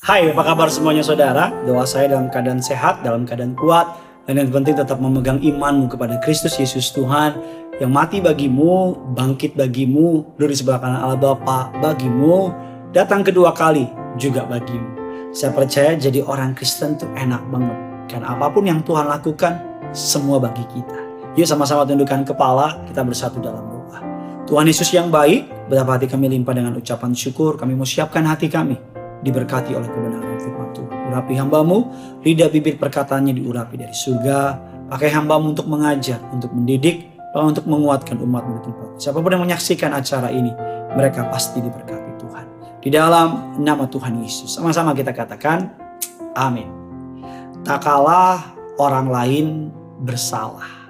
Hai, apa kabar semuanya saudara? Doa saya dalam keadaan sehat, dalam keadaan kuat, dan yang penting tetap memegang imanmu kepada Kristus Yesus Tuhan yang mati bagimu, bangkit bagimu, duduk di sebelah kanan Allah Bapa bagimu, datang kedua kali juga bagimu. Saya percaya jadi orang Kristen tuh enak banget. Karena apa pun yang Tuhan lakukan, semua bagi kita. Yuk sama-sama tundukkan kepala, kita bersatu dalam doa. Tuhan Yesus yang baik, betapa hati kami limpah dengan ucapan syukur, kami mau siapkan hati kami diberkati oleh kebenaran firman Tuhan. Urapi hambamu, lidah bibir perkataannya diurapi dari surga, pakai hambamu untuk mengajar, untuk mendidik, dan untuk menguatkan umatmu di tempat. Siapa pun yang menyaksikan acara ini, mereka pasti diberkati Tuhan. Di dalam nama Tuhan Yesus. Sama-sama kita katakan, amin. Tak kalah orang lain bersalah.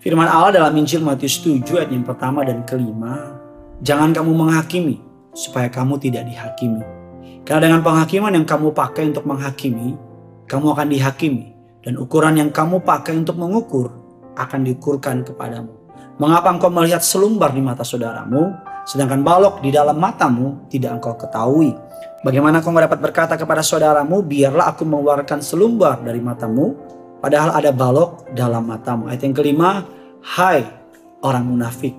Firman Allah dalam Injil Matius 7 ayat yang pertama dan kelima, jangan kamu menghakimi supaya kamu tidak dihakimi. Karena dengan penghakiman yang kamu pakai untuk menghakimi, kamu akan dihakimi. Dan ukuran yang kamu pakai untuk mengukur akan diukurkan kepadamu. Mengapa engkau melihat selumbar di mata saudaramu, sedangkan balok di dalam matamu tidak engkau ketahui? Bagaimana kau dapat berkata kepada saudaramu, biarlah aku mengeluarkan selumbar dari matamu, padahal ada balok dalam matamu. Ayat yang kelima, hai orang munafik,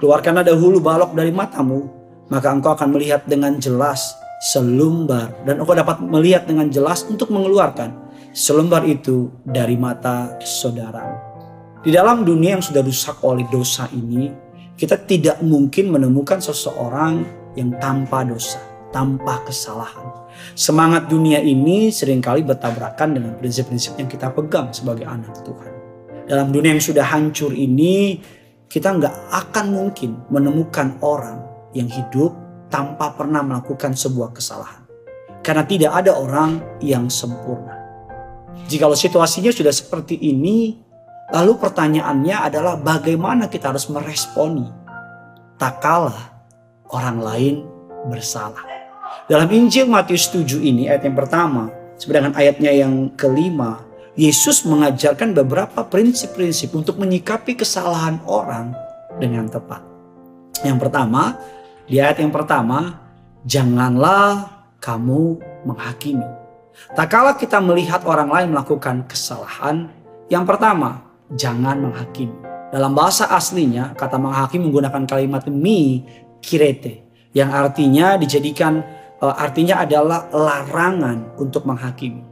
keluarkanlah dahulu balok dari matamu, maka engkau akan melihat dengan jelas selumbar dan engkau dapat melihat dengan jelas untuk mengeluarkan selumbar itu dari mata saudaramu. Di dalam dunia yang sudah rusak oleh dosa ini, kita tidak mungkin menemukan seseorang yang tanpa dosa, tanpa kesalahan. Semangat dunia ini sering kali bertabrakan dengan prinsip-prinsip yang kita pegang sebagai anak Tuhan. Dalam dunia yang sudah hancur ini, kita nggak akan mungkin menemukan orang yang hidup tanpa pernah melakukan sebuah kesalahan. Karena tidak ada orang yang sempurna. Jikalau situasinya sudah seperti ini, lalu pertanyaannya adalah bagaimana kita harus meresponi tak kalah orang lain bersalah. Dalam Injil Matius 7 ini ayat yang pertama, sedangkan ayatnya yang kelima, Yesus mengajarkan beberapa prinsip-prinsip untuk menyikapi kesalahan orang dengan tepat. Yang pertama, di ayat yang pertama, janganlah kamu menghakimi. Tak kala kita melihat orang lain melakukan kesalahan, yang pertama, jangan menghakimi. Dalam bahasa aslinya, kata menghakimi menggunakan kalimat mi kirete, yang artinya dijadikan eh, artinya adalah larangan untuk menghakimi.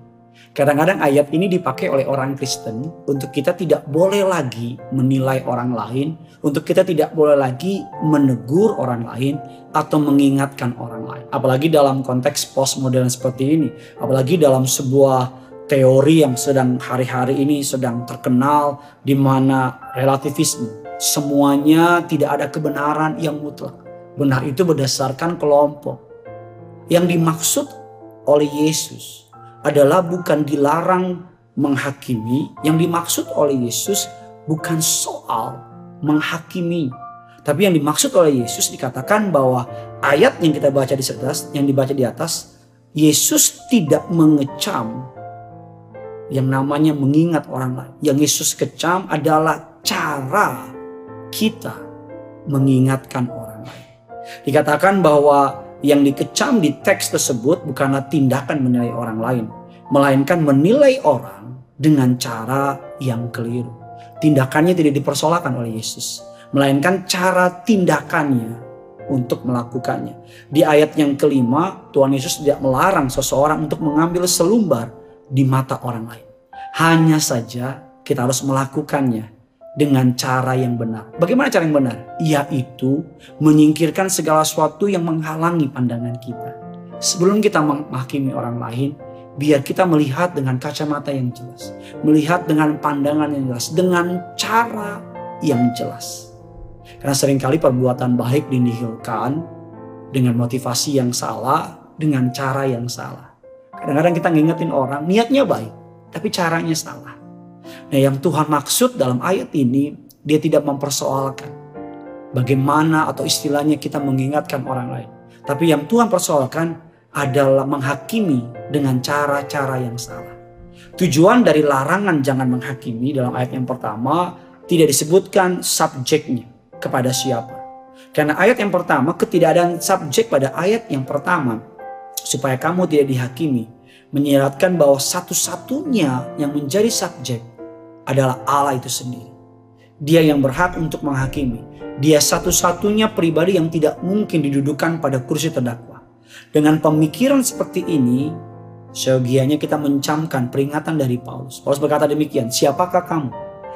Kadang-kadang ayat ini dipakai oleh orang Kristen untuk kita tidak boleh lagi menilai orang lain, untuk kita tidak boleh lagi menegur orang lain atau mengingatkan orang lain. Apalagi dalam konteks postmodern seperti ini, apalagi dalam sebuah teori yang sedang hari-hari ini sedang terkenal di mana relativisme semuanya tidak ada kebenaran yang mutlak. Benar itu berdasarkan kelompok. Yang dimaksud oleh Yesus adalah bukan dilarang menghakimi. Yang dimaksud oleh Yesus bukan soal menghakimi. Tapi yang dimaksud oleh Yesus dikatakan bahwa ayat yang kita baca di atas, yang dibaca di atas, Yesus tidak mengecam yang namanya mengingat orang lain. Yang Yesus kecam adalah cara kita mengingatkan orang lain. Dikatakan bahwa yang dikecam di teks tersebut bukanlah tindakan menilai orang lain, melainkan menilai orang dengan cara yang keliru. Tindakannya tidak dipersoalkan oleh Yesus, melainkan cara tindakannya untuk melakukannya. Di ayat yang kelima, Tuhan Yesus tidak melarang seseorang untuk mengambil selumbar di mata orang lain. Hanya saja kita harus melakukannya dengan cara yang benar. Bagaimana cara yang benar? Yaitu menyingkirkan segala sesuatu yang menghalangi pandangan kita. Sebelum kita menghakimi orang lain, biar kita melihat dengan kacamata yang jelas, melihat dengan pandangan yang jelas, dengan cara yang jelas. Karena sering kali perbuatan baik dinihilkan dengan motivasi yang salah, dengan cara yang salah. Kadang-kadang kita ngingetin orang, niatnya baik, tapi caranya salah. Nah yang Tuhan maksud dalam ayat ini, dia tidak mempersoalkan bagaimana atau istilahnya kita mengingatkan orang lain. Tapi yang Tuhan persoalkan adalah menghakimi dengan cara-cara yang salah. Tujuan dari larangan jangan menghakimi dalam ayat yang pertama tidak disebutkan subjeknya kepada siapa. Karena ayat yang pertama ketidakadaan subjek pada ayat yang pertama supaya kamu tidak dihakimi, menyiratkan bahwa satu-satunya yang menjadi subjek adalah Allah itu sendiri. Dia yang berhak untuk menghakimi. Dia satu-satunya pribadi yang tidak mungkin didudukan pada kursi terdakwa. Dengan pemikiran seperti ini, seyogianya kita mencamkan peringatan dari Paulus. Paulus berkata demikian, siapakah kamu?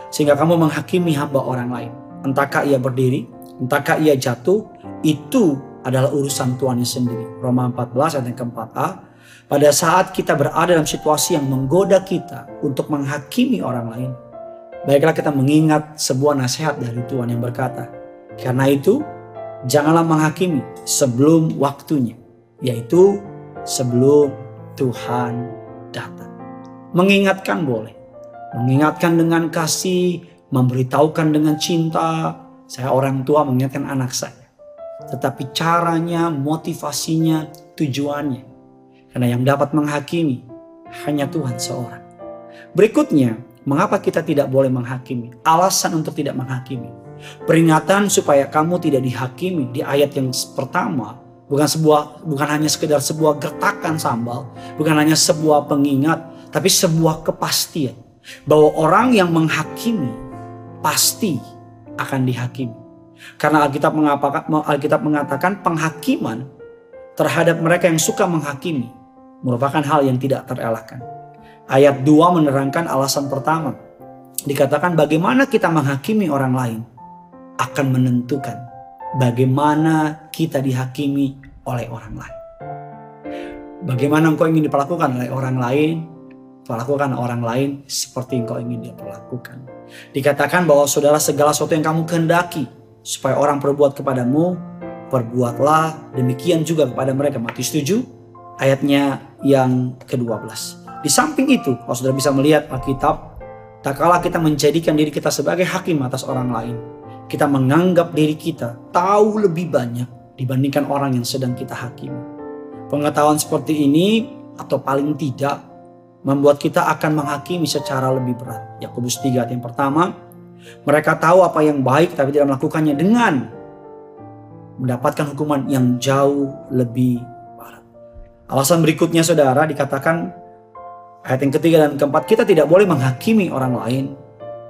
Sehingga kamu menghakimi hamba orang lain. Entahkah ia berdiri, entahkah ia jatuh, itu adalah urusan Tuhannya sendiri. Roma 14 ayat yang keempat A. Pada saat kita berada dalam situasi yang menggoda kita untuk menghakimi orang lain, baiklah kita mengingat sebuah nasihat dari Tuhan yang berkata, karena itu janganlah menghakimi sebelum waktunya, yaitu sebelum Tuhan datang. Mengingatkan boleh, mengingatkan dengan kasih, memberitahukan dengan cinta. Saya orang tua mengingatkan anak saya tetapi caranya, motivasinya, tujuannya. Karena yang dapat menghakimi hanya Tuhan seorang. Berikutnya, mengapa kita tidak boleh menghakimi? Alasan untuk tidak menghakimi. Peringatan supaya kamu tidak dihakimi di ayat yang pertama bukan sebuah bukan hanya sekedar sebuah gertakan sambal, bukan hanya sebuah pengingat, tapi sebuah kepastian bahwa orang yang menghakimi pasti akan dihakimi. Karena Alkitab Alkitab mengatakan penghakiman terhadap mereka yang suka menghakimi merupakan hal yang tidak terelakkan. Ayat 2 menerangkan alasan pertama. Dikatakan bagaimana kita menghakimi orang lain akan menentukan bagaimana kita dihakimi oleh orang lain. Bagaimana engkau ingin diperlakukan oleh orang lain, perlakukan orang lain seperti engkau ingin diperlakukan. Dikatakan bahwa saudara segala sesuatu yang kamu kehendaki supaya orang perbuat kepadamu, perbuatlah demikian juga kepada mereka. Matius 7 ayatnya yang ke-12. Di samping itu, kalau sudah bisa melihat Alkitab, tak kalah kita menjadikan diri kita sebagai hakim atas orang lain. Kita menganggap diri kita tahu lebih banyak dibandingkan orang yang sedang kita hakimi. Pengetahuan seperti ini atau paling tidak membuat kita akan menghakimi secara lebih berat. Yakobus 3 ayat yang pertama, mereka tahu apa yang baik tapi tidak melakukannya dengan mendapatkan hukuman yang jauh lebih. Alasan berikutnya saudara dikatakan ayat yang ketiga dan keempat kita tidak boleh menghakimi orang lain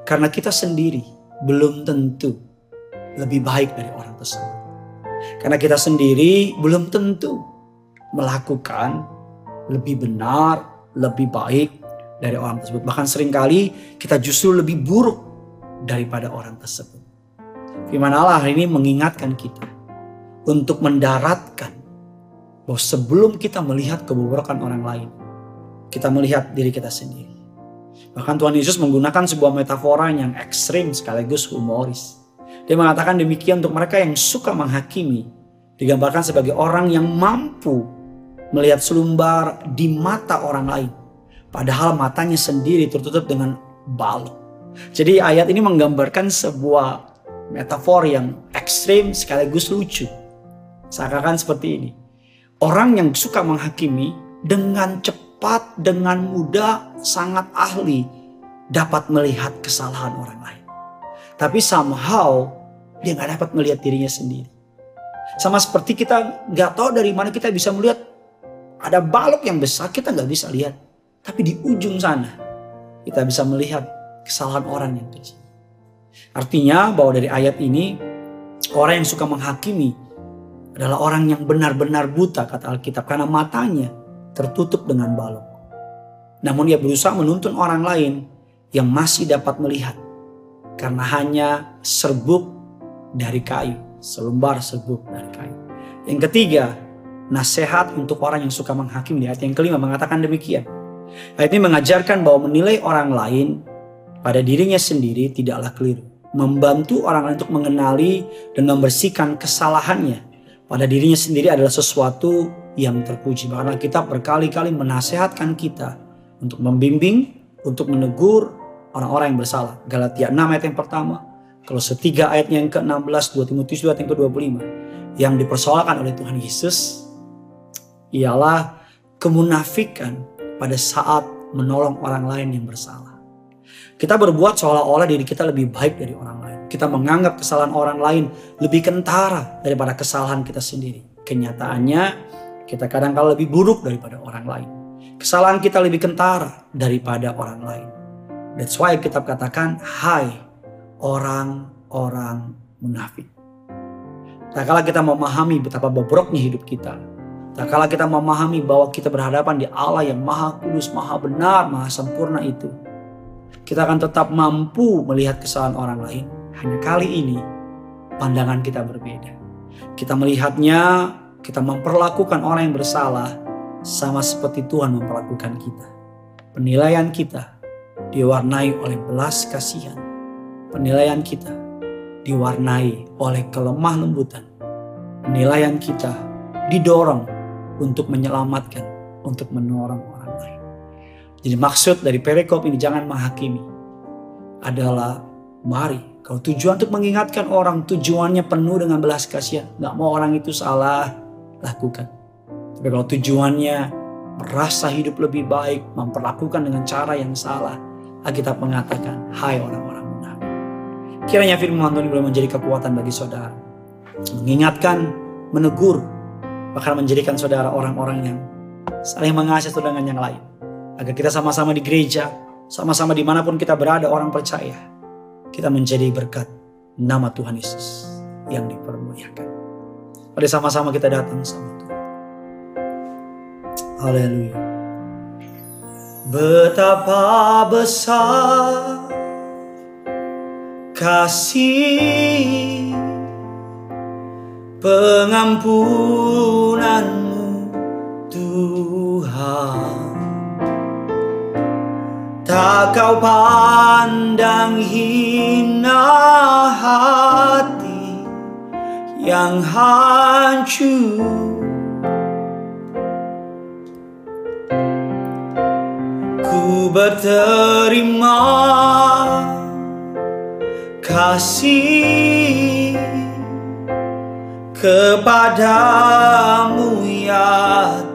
karena kita sendiri belum tentu lebih baik dari orang tersebut. Karena kita sendiri belum tentu melakukan lebih benar, lebih baik dari orang tersebut. Bahkan sering kali kita justru lebih buruk daripada orang tersebut. Firman Allah hari ini mengingatkan kita untuk mendaratkan bahwa sebelum kita melihat kebobrokan orang lain, kita melihat diri kita sendiri. Bahkan Tuhan Yesus menggunakan sebuah metafora yang ekstrim sekaligus humoris. Dia mengatakan demikian untuk mereka yang suka menghakimi, digambarkan sebagai orang yang mampu melihat selumbar di mata orang lain. Padahal matanya sendiri tertutup dengan balok. Jadi ayat ini menggambarkan sebuah metafor yang ekstrim sekaligus lucu. Seakan-akan seperti ini. Orang yang suka menghakimi dengan cepat, dengan mudah, sangat ahli dapat melihat kesalahan orang lain. Tapi somehow dia nggak dapat melihat dirinya sendiri. Sama seperti kita nggak tahu dari mana kita bisa melihat ada balok yang besar kita nggak bisa lihat. Tapi di ujung sana kita bisa melihat kesalahan orang yang kecil. Artinya bahwa dari ayat ini orang yang suka menghakimi adalah orang yang benar-benar buta kata Alkitab karena matanya tertutup dengan balok. Namun ia berusaha menuntun orang lain yang masih dapat melihat karena hanya serbuk dari kayu, selembar serbuk dari kayu. Yang ketiga, nasihat untuk orang yang suka menghakimi di ayat yang kelima mengatakan demikian. Ayat ini mengajarkan bahwa menilai orang lain pada dirinya sendiri tidaklah keliru. Membantu orang lain untuk mengenali dan membersihkan kesalahannya pada dirinya sendiri adalah sesuatu yang terpuji. Bahkan kita berkali-kali menasehatkan kita untuk membimbing, untuk menegur orang-orang yang bersalah. Galatia 6 ayat yang pertama, kalau setiga ayat yang ke-16, 2 Timotius 2 ayat yang ke-25. Yang dipersoalkan oleh Tuhan Yesus ialah kemunafikan pada saat menolong orang lain yang bersalah. Kita berbuat seolah-olah diri kita lebih baik dari orang lain. Kita menganggap kesalahan orang lain lebih kentara daripada kesalahan kita sendiri. Kenyataannya Kita kadang kala lebih buruk daripada orang lain. Kesalahan kita lebih kentara daripada orang lain. That's why kitab katakan, hai orang-orang munafik. Tak kala kita memahami betapa bobroknya hidup kita. Tak kala kita memahami bahwa kita berhadapan di Allah yang maha kudus, maha benar, maha sempurna itu. Kita akan tetap mampu melihat kesalahan orang lain. Hanya kali ini pandangan kita berbeda. Kita melihatnya kita memperlakukan orang yang bersalah sama seperti Tuhan memperlakukan kita. Penilaian kita diwarnai oleh belas kasihan. Penilaian kita diwarnai oleh kelemah lembutan. Penilaian kita didorong untuk menyelamatkan, untuk menolong orang lain. Jadi maksud dari perikop ini jangan menghakimi. Adalah mari kalau tujuan untuk mengingatkan orang, tujuannya penuh dengan belas kasihan. Gak mau orang itu salah, lakukan. Tapi kalau tujuannya merasa hidup lebih baik, memperlakukan dengan cara yang salah, Alkitab mengatakan, hai orang-orang munafik. Kiranya firman Tuhan boleh menjadi kekuatan bagi saudara. Mengingatkan, menegur, bahkan menjadikan saudara orang-orang yang saling mengasihi dengan yang lain. Agar kita sama-sama di gereja, sama-sama di mana pun kita berada orang percaya kita menjadi berkat nama Tuhan Yesus yang dipermuliakan. Mari sama-sama kita datang sama Tuhan. Haleluya. Betapa besar kasih pengampunanmu Tuhan Tak kau pandang hina hati yang hancur. Ku berterima kasih kepadamu ya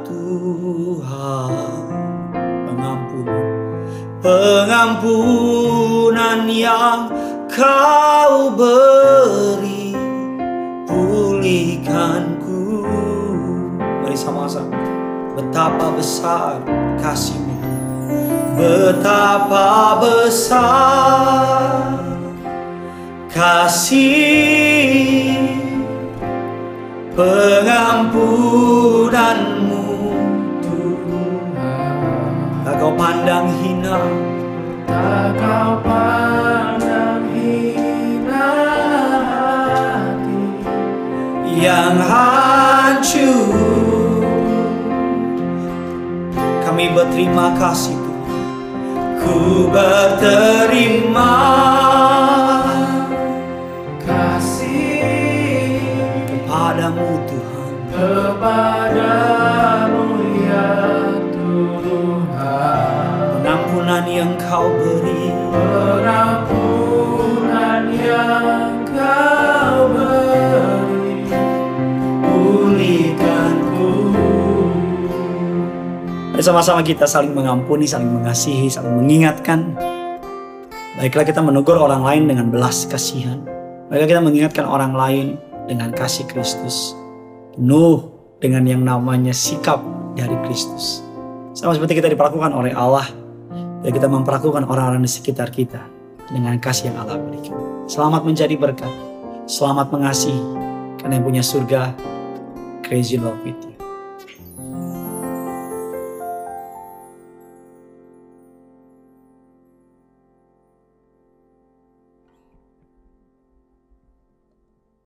pengampunan yang kau beri pulihkanku. Mari sama-sama. Betapa besar kasihmu. Betapa besar kasih pengampunanmu Tak kau pandang hina Yang hancur. Kami berterima kasih Tuhan Ku berterima kasih Kepadamu Tuhan. Kepadamu pengampunan yang kau beri pengampunan yang kau beri pulihkanku Mari sama-sama kita saling mengampuni, saling mengasihi, saling mengingatkan. Baiklah kita menegur orang lain dengan belas kasihan. Baiklah kita mengingatkan orang lain dengan kasih Kristus. Penuh dengan yang namanya sikap dari Kristus. Sama seperti kita diperlakukan oleh Allah dan kita memperlakukan orang-orang di sekitar kita dengan kasih yang Allah berikan. Selamat menjadi berkat. Selamat mengasihi. Karena yang punya surga, crazy love with you.